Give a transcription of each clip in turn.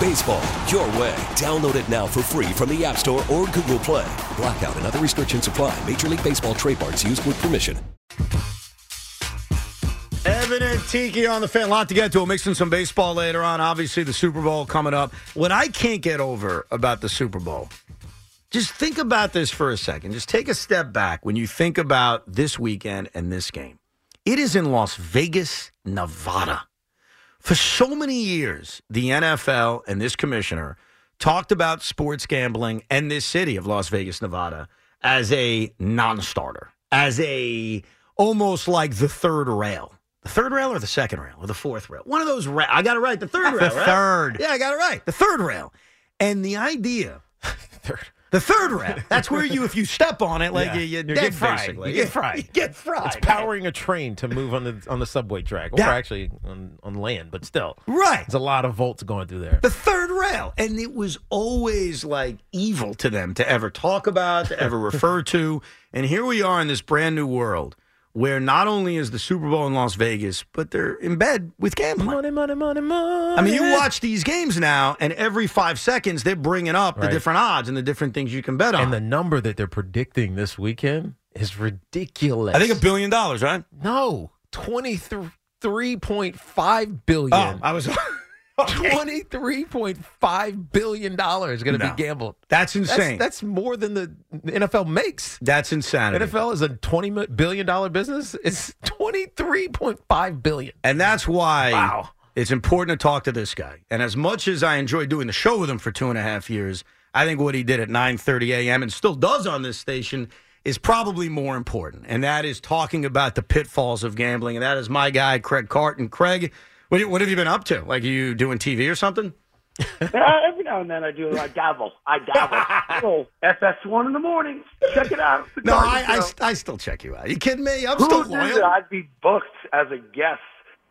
Baseball, your way. Download it now for free from the App Store or Google Play. Blackout and other restrictions apply. Major League Baseball trademarks used with permission. Evan and Tiki on the fan. A lot to get to. We'll mix in some baseball later on. Obviously, the Super Bowl coming up. What I can't get over about the Super Bowl, just think about this for a second. Just take a step back when you think about this weekend and this game. It is in Las Vegas, Nevada. For so many years, the NFL and this commissioner talked about sports gambling and this city of Las Vegas, Nevada as a non-starter, as a almost like the third rail. The third rail or the second rail or the fourth rail? One of those rail. I got it right. The third rail, right? third. Yeah, I got it right. The third rail. And the idea, Third. The third rail, that's where you, if you step on it, like Yeah. you, you're, You dead, get fried. basically. You get fried. You get fried. It's powering a train to move on the on the subway track, or Yeah. actually on, on land, but still, Right. there's a lot of volts going through there. the third rail. And it was always like evil to them to ever talk about, to ever refer to. And here we are in this brand new world where not only is the Super Bowl in Las Vegas, but they're in bed with gambling. Money, money, money, money. I mean, you watch these games now, and every five seconds they're bringing up the different odds and the different things you can bet on. and the number that they're predicting this weekend is ridiculous. I think a billion dollars, right? no twenty three point five billion. Oh, I was. Twenty three point five billion dollars is going to No. be gambled. That's That's, insane. that's more than the NFL makes. That's insanity. NFL is a $20 billion business. It's 23.5 billion. And that's why Wow. it's important to talk to this guy. And as much as I enjoyed doing the show with him for two and a half years, I think what he did at 9:30 a.m. and still does on this station is probably more important. And that is talking about the pitfalls of gambling. And that is my guy, Craig Carton. Craig, what, what have you been up to? Like, are you doing TV or something? Uh, every now and then I do. I dabble. I dabble. oh, FS1 in the morning. Check it out. No, I, I, I still check you out. You kidding me? I'm Who still loyal. that I'd be booked as a guest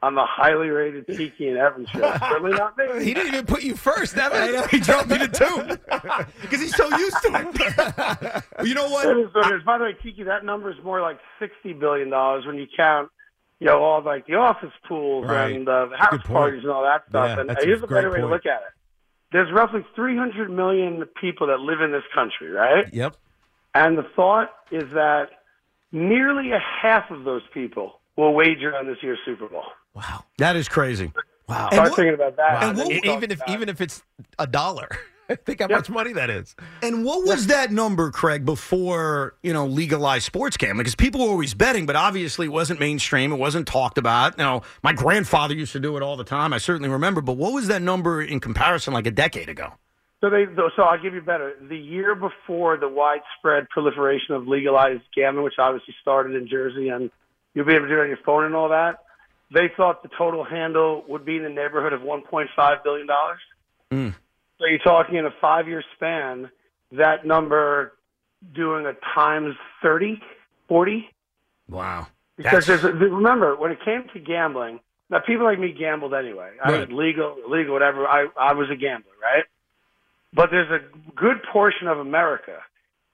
on the highly rated Tiki and Evans show? Certainly not me. He didn't even put you first, Evan. He dropped me to two because he's so used to it. You know It what? is what it is. By the way, Tiki, that number is more like sixty billion dollars when you count, you know, all like the office pools Right. and uh, the house parties and all that stuff. Yeah, and that's here's a great better way to look at it. There's roughly 300 million people that live in this country, right? Yep. And the thought is that nearly a half of those people will wager on this year's Super Bowl. Wow. That is crazy. Wow. Start what- thinking about that. Wow. and then E- even if about- even if it's a dollar, think how Yep. much money that is. And what was that number, Craig, before you know legalized sports gambling? Because people were always betting, but obviously it wasn't mainstream. It wasn't talked about. You know, my grandfather used to do it all the time. I certainly remember. But what was that number in comparison, like a decade ago? So they, so I'll give you better. The year before the widespread proliferation of legalized gambling, which obviously started in Jersey, and you'll be able to do it on your phone and all that, they thought the total handle would be in the neighborhood of 1.5 billion dollars. Mm. So you're talking in a five-year span, that number doing a times 30, 40. Wow. Because That's- there's a, remember when it came to gambling, now people like me gambled anyway. I Right. was legal, illegal, whatever. I I was a gambler, right? But there's a good portion of America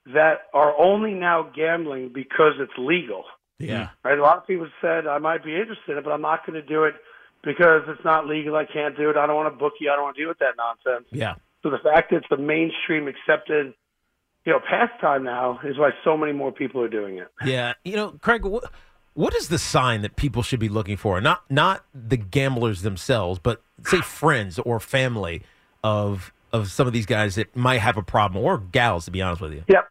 that are only now gambling because it's legal. Yeah. Right? A lot of people said I might be interested in it, but I'm not going to do it because it's not legal. I can't do it. I don't want to book you. I don't want to deal with that nonsense. Yeah. So the fact that it's the mainstream accepted, you know, pastime now is why so many more people are doing it. Yeah. You know, Craig, what, what is the sign that people should be looking for? Not not the gamblers themselves, but say friends or family of of some of these guys that might have a problem, or gals, to be honest with you? Yep.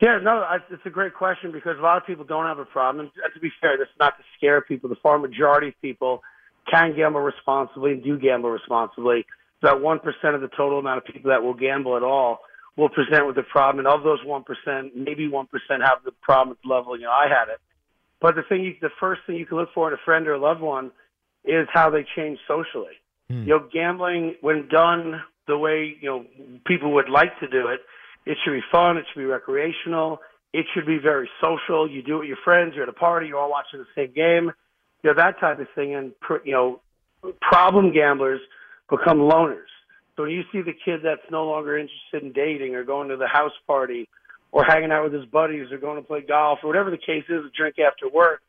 Yeah, no, I, it's a great question because a lot of people don't have a problem. And to be fair, that's not to scare people. The far majority of people can gamble responsibly and do gamble responsibly. About one percent of the total amount of people that will gamble at all will present with a problem, and of those one percent, maybe one percent have the problem at the level you know I had it. But the thing, you, the first thing you can look for in a friend or a loved one is how they change socially. Hmm. You know, gambling when done the way you know people would like to do it, it should be fun. It should be recreational. It should be very social. You do it with your friends. You're at a party. You're all watching the same game. You know that type of thing. And you know, problem gamblers become loners. So when you see the kid that's no longer interested in dating or going to the house party or hanging out with his buddies or going to play golf or whatever the case is, a drink after work,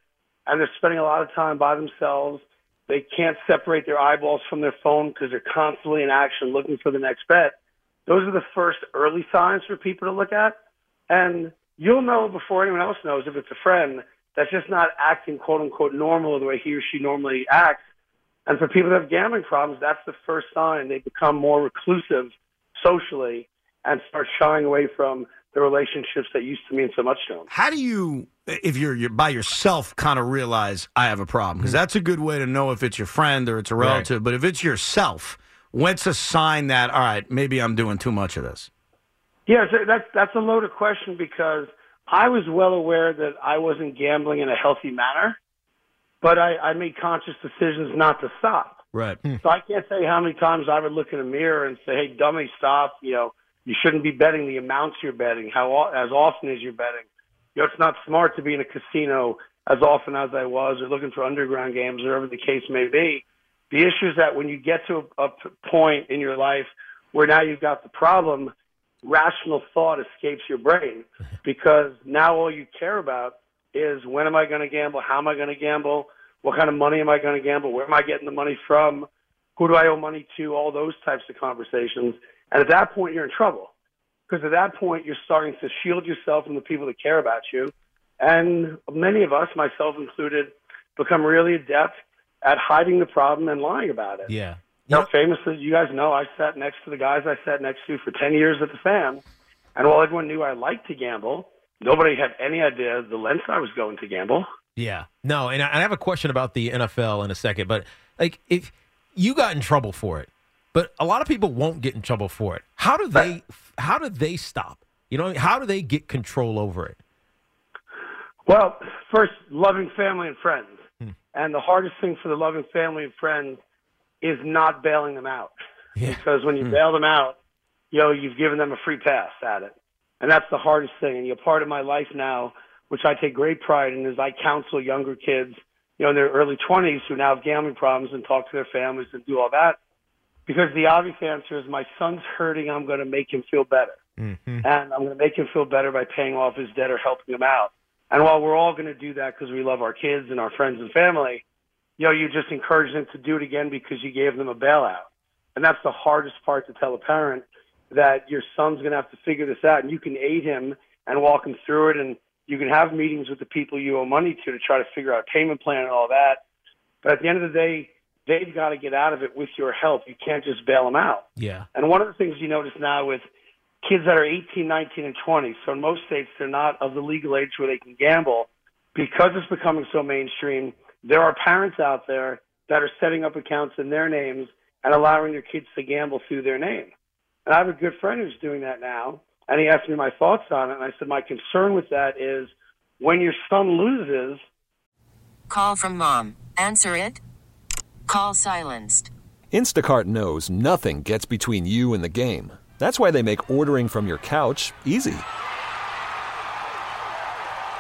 and they're spending a lot of time by themselves. They can't separate their eyeballs from their phone because they're constantly in action looking for the next bet. Those are the first early signs for people to look at. And you'll know before anyone else knows if it's a friend that's just not acting quote unquote normal the way he or she normally acts. And for people that have gambling problems, that's the first sign they become more reclusive socially and start shying away from the relationships that used to mean so much to them. How do you, if you're, you're by yourself, kind of realize I have a problem? Because hmm. that's a good way to know if it's your friend or it's a relative. But if it's yourself, what's a sign that all right, maybe I'm doing too much of this? Yeah, so that's that's a loaded question because I was well aware that I wasn't gambling in a healthy manner, but I, I made conscious decisions not to stop. Right. Hmm. So I can't say how many times I would look in a mirror and say, "Hey, dummy, stop!" You know, you shouldn't be betting the amounts you're betting. How o- as often as you're betting. You know, it's not smart to be in a casino as often as I was, or looking for underground games, or whatever the case may be. The issue is that when you get to a, a point in your life where now you've got the problem, rational thought escapes your brain because now all you care about is when am I going to gamble? How am I going to gamble? What kind of money am I going to gamble? Where am I getting the money from? Who do I owe money to? All those types of conversations. And at that point, you're in trouble because at that point, you're starting to shield yourself from the people that care about you. And many of us, myself included, become really adept at hiding the problem and lying about it. Yeah. You know, famously, you guys know I sat next to the guys I sat next to for 10 years at the fan. And while everyone knew I liked to gamble, nobody had any idea the length I was going to gamble. Yeah. No, and I I have a question about the NFL in a second, but like if you got in trouble for it, but a lot of people won't get in trouble for it. How do they how do they stop? You know, how do they get control over it? Well, first, loving family and friends. Hmm. And the hardest thing for the loving family and friends is not bailing them out. Yeah. Because when you hmm. bail them out, you know, you've given them a free pass at it. And that's the hardest thing. And you're part of my life now, which I take great pride in, is I counsel younger kids, you know, in their early 20s who now have gambling problems and talk to their families and do all that. Because the obvious answer is my son's hurting, I'm going to make him feel better. Mm-hmm. And I'm going to make him feel better by paying off his debt or helping him out. And while we're all going to do that because we love our kids and our friends and family, you know, you just encourage them to do it again because you gave them a bailout. And that's the hardest part to tell a parent that your son's going to have to figure this out and you can aid him and walk him through it and you can have meetings with the people you owe money to to try to figure out a payment plan and all that. But at the end of the day, they've got to get out of it with your help. You can't just bail them out. Yeah. And one of the things you notice now with kids that are 18, 19, and 20, so in most states they're not of the legal age where they can gamble, because it's becoming so mainstream, there are parents out there that are setting up accounts in their names and allowing their kids to gamble through their name. And I have a good friend who's doing that now, and he asked me my thoughts on it, and I said, my concern with that is when your son loses, Call from mom. Answer it. Call silenced. Instacart knows nothing gets between you and the game. That's why they make ordering from your couch easy.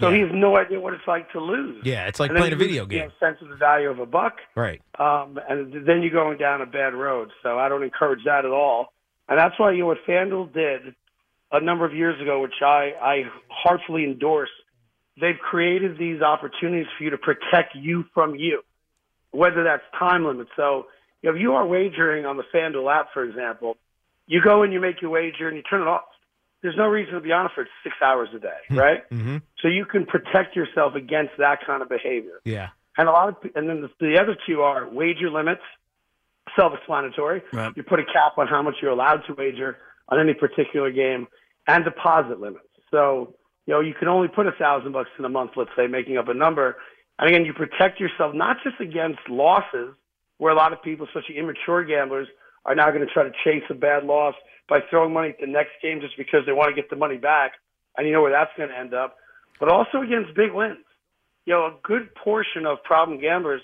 So Yeah. he has no idea what it's like to lose. Yeah, it's like playing a video lose, you game. know, sense of the value of a buck. Right. um, and then you're going down a bad road. So I don't encourage that at all. And that's why you know what FanDuel did a number of years ago, which I, I heartfully endorse. They've created these opportunities for you to protect you from you, whether that's time limits. So you know, if you are wagering on the FanDuel app, for example, you go and you make your wager and you turn it off. There's no reason to be on it for six hours a day, right? Mm-hmm. So you can protect yourself against that kind of behavior. Yeah. And a lot of, and then the, the other two are wager limits, self-explanatory. Right. You put a cap on how much you're allowed to wager on any particular game, and deposit limits. So you know you can only put a thousand bucks in a month, let's say, making up a number. And again, you protect yourself not just against losses, where a lot of people, especially immature gamblers, are now going to try to chase a bad loss by throwing money at the next game just because they want to get the money back, and you know where that's going to end up. But also against big wins you know, a good portion of problem gamblers,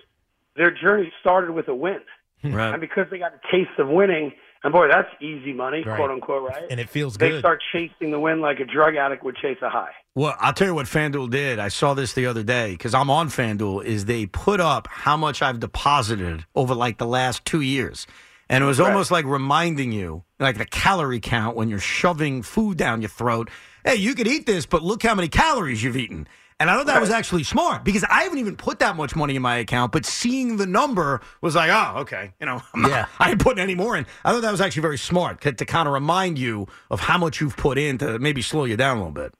their journey started with a win. Right. And because they got a taste of winning, and boy, that's easy money, Right. quote unquote, right? And it feels they good. start chasing the win like a drug addict would chase a high. Well, I'll tell you what FanDuel did. I saw this the other day because I'm on FanDuel. Is they put up how much I've deposited over like the last two years, and it was almost like reminding you, like the calorie count when you're shoving food down your throat. Hey, you could eat this, but look how many calories you've eaten. And I thought that was actually smart because I haven't even put that much money in my account, but seeing the number was like, oh, okay, you know, I'm not, Yeah. I ain't putting any more in. I thought that was actually very smart to, to kind of remind you of how much you've put in to maybe slow you down a little bit.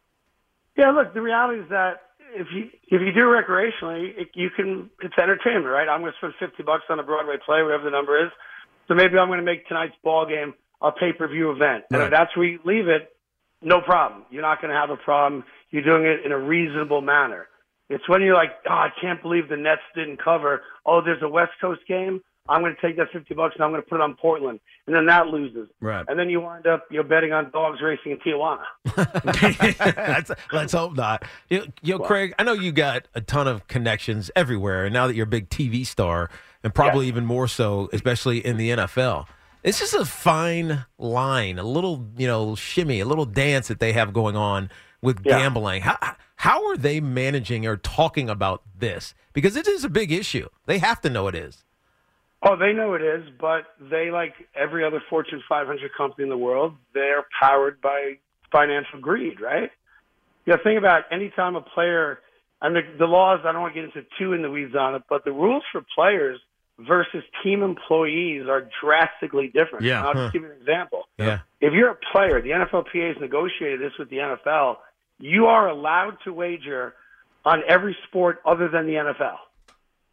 Yeah, look, the reality is that if you if you do recreationally, it, you can it's entertainment, right? I'm going to spend fifty bucks on a Broadway play, whatever the number is. So maybe I'm going to make tonight's ball game a pay per view event, and Right. if that's where you leave it, no problem. You're not going to have a problem. You're doing it in a reasonable manner. It's when you're like, oh, I can't believe the Nets didn't cover. Oh, there's a West Coast game. I'm going to take that 50 bucks and I'm going to put it on Portland, and then that loses. Right. And then you wind up, you're betting on dogs racing in Tijuana. That's, let's hope not. Yo, yo Craig, I know you got a ton of connections everywhere, and now that you're a big TV star, and probably Yeah. even more so, especially in the NFL. It's just a fine line, a little, you know, shimmy, a little dance that they have going on with Yeah. gambling. How how are they managing or talking about this? Because it is a big issue. They have to know it is. Oh, they know it is, but they, like every other Fortune 500 company in the world, they're powered by financial greed, right? You know, think about any time a player, and the, the laws, I don't want to get into too in the weeds on it, but the rules for players versus team employees are drastically different. Yeah. I'll just give you an example. Yeah. If you're a player, the NFLPA has negotiated this with the NFL. You are allowed to wager on every sport other than the NFL.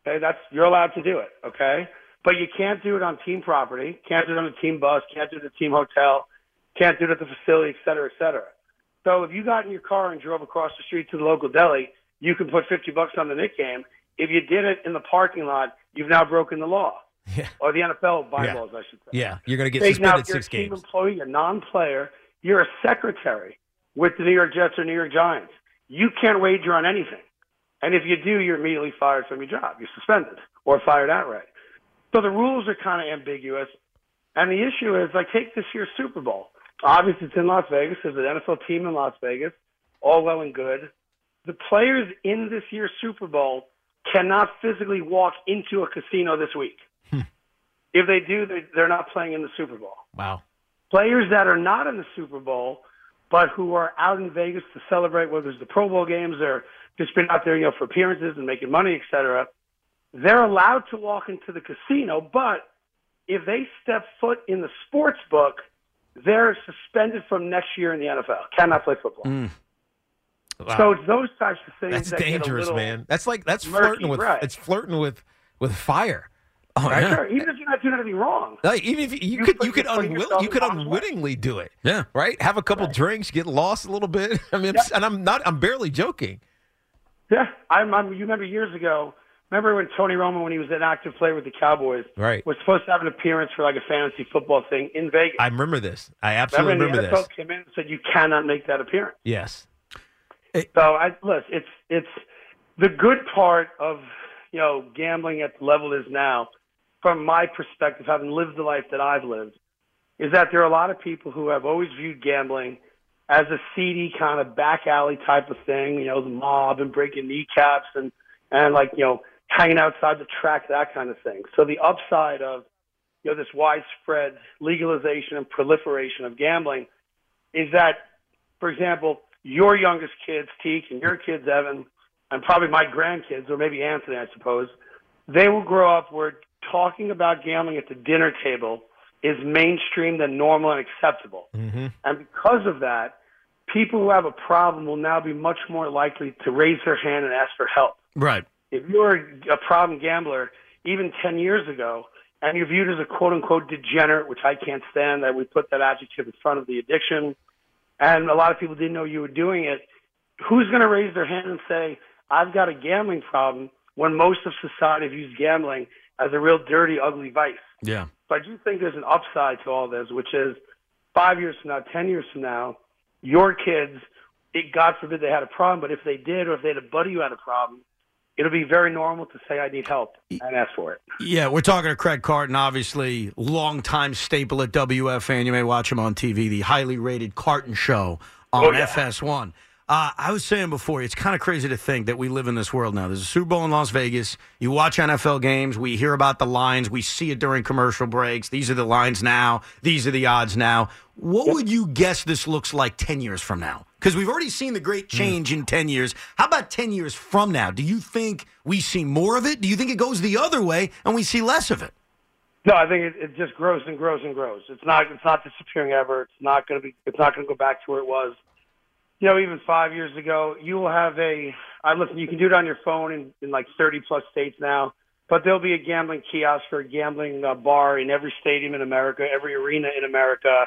Okay, that's you're allowed to do it. Okay, but you can't do it on team property. Can't do it on a team bus. Can't do it at the team hotel. Can't do it at the facility, et cetera, et cetera. So if you got in your car and drove across the street to the local deli, you can put 50 bucks on the Knick game. If you did it in the parking lot, you've now broken the law. Yeah. Or the NFL bylaws, I should say. Yeah. You're going to get Take now, suspended if you're six a team employee, a non-player, you're a secretary with the New York Jets or New York Giants. You can't wager on anything. And if you do, you're immediately fired from your job. You're suspended or fired outright. So the rules are kind of ambiguous. And the issue is, like, take this year's Super Bowl. Obviously, it's in Las Vegas. There's an NFL team in Las Vegas. All well and good. The players in this year's Super Bowl cannot physically walk into a casino this week. Hmm. if they do, they- they're not playing in the Super Bowl Wow. players that are not in the Super Bowl, but who are out in Vegas to celebrate, whether it's the Pro Bowl games or just been out there, you know, for appearances and making money, et cetera, they're allowed to walk into the casino, but if they step foot in the sports book, they're suspended from next year in the NFL. Cannot play football. Mm. Wow. So it's those types of things That's that get a dangerous, man. That's like that's murky, flirting with right. it's flirting with with fire. Oh, Right? yeah. Sure, even if you're not doing anything wrong. Like even if you, you You could put- you could you're unwill, you could unwittingly do it. Yeah. Right? Have a couple drinks, get lost a little bit. I mean, Yep. and I'm not I'm barely joking. Yeah, I remember. You remember years ago? Remember when Tony Romo, when he was an active player with the Cowboys, Right. was supposed to have an appearance for like a fantasy football thing in Vegas. I remember this. I absolutely remember, remember the NFL this. came in and said you cannot make that appearance. Yes. So I listen. It's it's the good part of you know gambling at the level is now, from my perspective, having lived the life that I've lived, is that there are a lot of people who have always viewed gambling as a seedy kind of back alley type of thing. You know, the mob and breaking kneecaps and and like you know hanging outside the track, that kind of thing. So the upside of you know this widespread legalization and proliferation of gambling is that, for example, your youngest kids, Teak, and your kids, Evan, and probably my grandkids, or maybe Anthony, I suppose, they will grow up where talking about gambling at the dinner table is mainstream and normal and acceptable. Mm-hmm. And because of that, people who have a problem will now be much more likely to raise their hand and ask for help. Right. If you're a problem gambler, even 10 years ago, and you're viewed as a quote unquote degenerate, which I can't stand that we put that adjective in front of the addiction, and a lot of people didn't know you were doing it, who's going to raise their hand and say, I've got a gambling problem when most of society views gambling as a real dirty, ugly vice? Yeah. So I do think there's an upside to all this, which is five years from now, ten years from now, your kids, it, God forbid they had a problem, but if they did, or if they had a buddy who had a problem, it'll be very normal to say I need help and ask for it. Yeah, we're talking to Craig Carton, obviously longtime staple at WFAN. You may watch him on TV, the highly rated Carton Show on Oh, yeah. FS1. Uh, I was saying before, it's kind of crazy to think that we live in this world now. There's a Super Bowl in Las Vegas. You watch NFL games. We hear about the lines. We see it during commercial breaks. These are the lines now. These are the odds now. What would you guess this looks like 10 years from now? Because we've already seen the great change in 10 years. How about 10 years from now? Do you think we see more of it? Do you think it goes the other way and we see less of it? No, I think it, it just grows and grows and grows. It's not it's not disappearing ever. It's not going to be it's not going to go back to where it was. You know, even five years ago, you will have a. I listen. You can do it on your phone in, in like 30 plus states now, but there'll be a gambling kiosk or a gambling uh, bar in every stadium in America, every arena in America.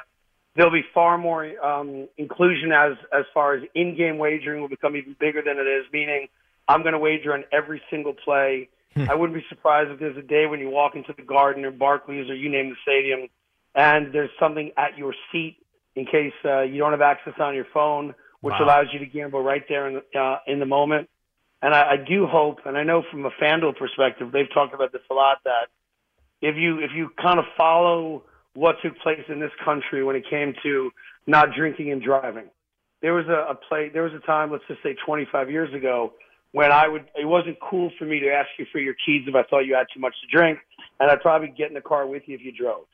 There'll be far more um, inclusion as as far as in-game wagering will become even bigger than it is. Meaning, I'm going to wager on every single play. I wouldn't be surprised if there's a day when you walk into the Garden or Barclays or you name the stadium, and there's something at your seat in case uh, you don't have access on your phone, which Wow. allows you to gamble right there in the, uh, in the moment. And I, I do hope, and I know from a FanDuel perspective, they've talked about this a lot, that if you if you kind of follow what took place in this country when it came to not drinking and driving, there was a, a play. There was a time, let's just say 25 years ago, when I would. It wasn't cool for me to ask you for your keys if I thought you had too much to drink, and I'd probably get in the car with you if you drove.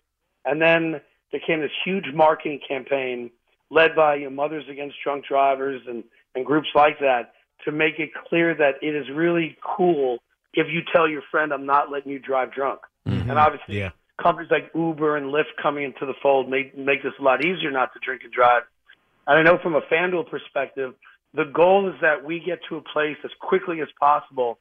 And then there came this huge marketing campaign led by you know, Mothers Against Drunk Drivers and, and groups like that to make it clear that it is really cool if you tell your friend, I'm not letting you drive drunk. Mm-hmm. And obviously, Yeah. companies like Uber and Lyft coming into the fold make, make this a lot easier not to drink and drive. And I know from a FanDuel perspective, the goal is that we get to a place as quickly as possible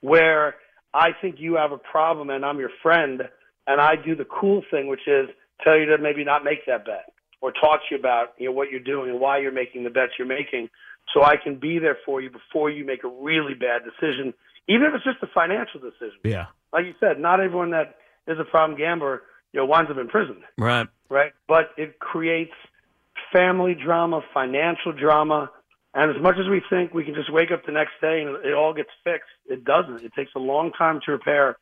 where I think you have a problem and I'm your friend, and I do the cool thing, which is tell you to maybe not make that bet or talk to you about you know what you're doing and why you're making the bets you're making, so I can be there for you before you make a really bad decision, even if it's just a financial decision. Yeah. Like you said, not everyone that is a problem gambler you know winds up in prison Right. right? But it creates family drama, financial drama, and as much as we think we can just wake up the next day and it all gets fixed, it doesn't. It takes a long time to repair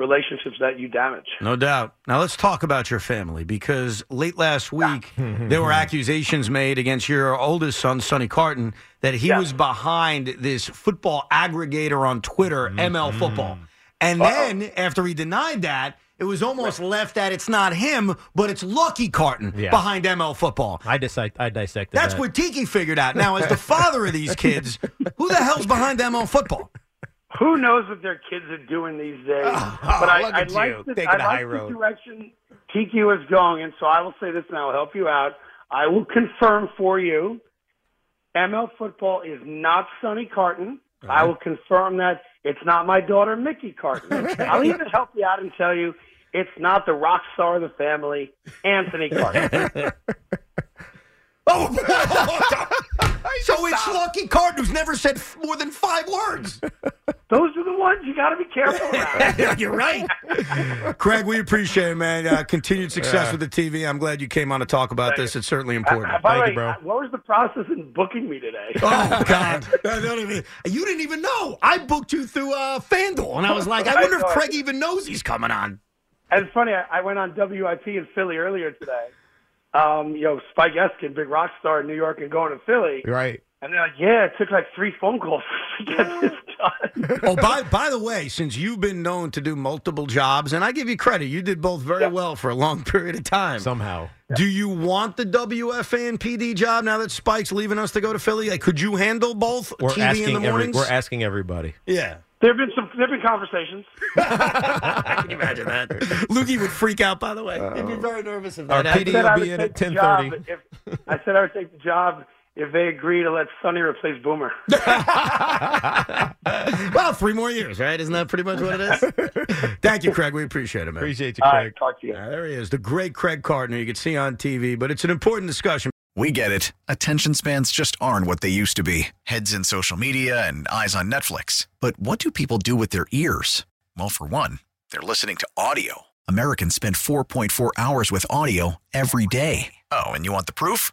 relationships that you damage. No doubt. Now let's talk about your family because late last week there were accusations made against your oldest son, Sonny Carton, that he Yeah. was behind this football aggregator on Twitter, mm-hmm. ML Football. And then after he denied that, it was almost left that it's not him, but it's Lucky Carton Yeah. behind ML Football. I dissect. I dissected. That's that. what Tiki figured out. Now, as the father of these kids, who the hell's behind ML Football? Who knows what their kids are doing these days? Oh, but I, look I at like you, the, taking I the like high the road. direction Tiki is going, and so I will say this, and I will help you out. I will confirm for you, ML football is not Sonny Carton. I will confirm that it's not my daughter Mickey Carton. I'll even help you out and tell you it's not the rock star of the family, Anthony Carton. Oh, so it's Lucky Carton who's never said more than five words. Those are the ones you got to be careful around. You're right. Craig, we appreciate it, man. Uh, continued success with the TV. I'm glad you came on to talk about this. It's certainly important. Uh, by Thank way, you, bro. uh, what was the process in booking me today? Oh God! I don't even- you didn't even know. I booked you through uh, FanDuel, and I was like, I I wonder if know. Craig even knows he's coming on. And it's funny, I, I went on WIP in Philly earlier today. Um, you know, Spike Eskin, big rock star in New York, and going to Philly. Right. And they're like, yeah, it took like three phone calls to get this done. Oh, by by the way, since you've been known to do multiple jobs, and I give you credit, you did both very well for a long period of time. Somehow. Do you want the WFAN PD job now that Spike's leaving us to go to Philly? Like, could you handle both We're TV in asking the every, we're asking everybody. yeah. there have been some, there have been conversations. I can you imagine that? Lukey would freak out, by the way. He'd be very nervous if Our PD happened. said I will would be in at 10:30. If, I said I would take the job if they agree to let Sonny replace Boomer. well, three more years, right? Isn't that pretty much what it is? Thank you, Craig. We appreciate it, man. Appreciate you, Craig. right, talk to you. Ah, there he is, the great Craig Carton, who you can see on TV, but it's an important discussion. We get it. Attention spans just aren't what they used to be heads in social media and eyes on Netflix. But what do people do with their ears? Well, for one, they're listening to audio. Americans spend 4.4 hours with audio every day. Oh, and you want the proof?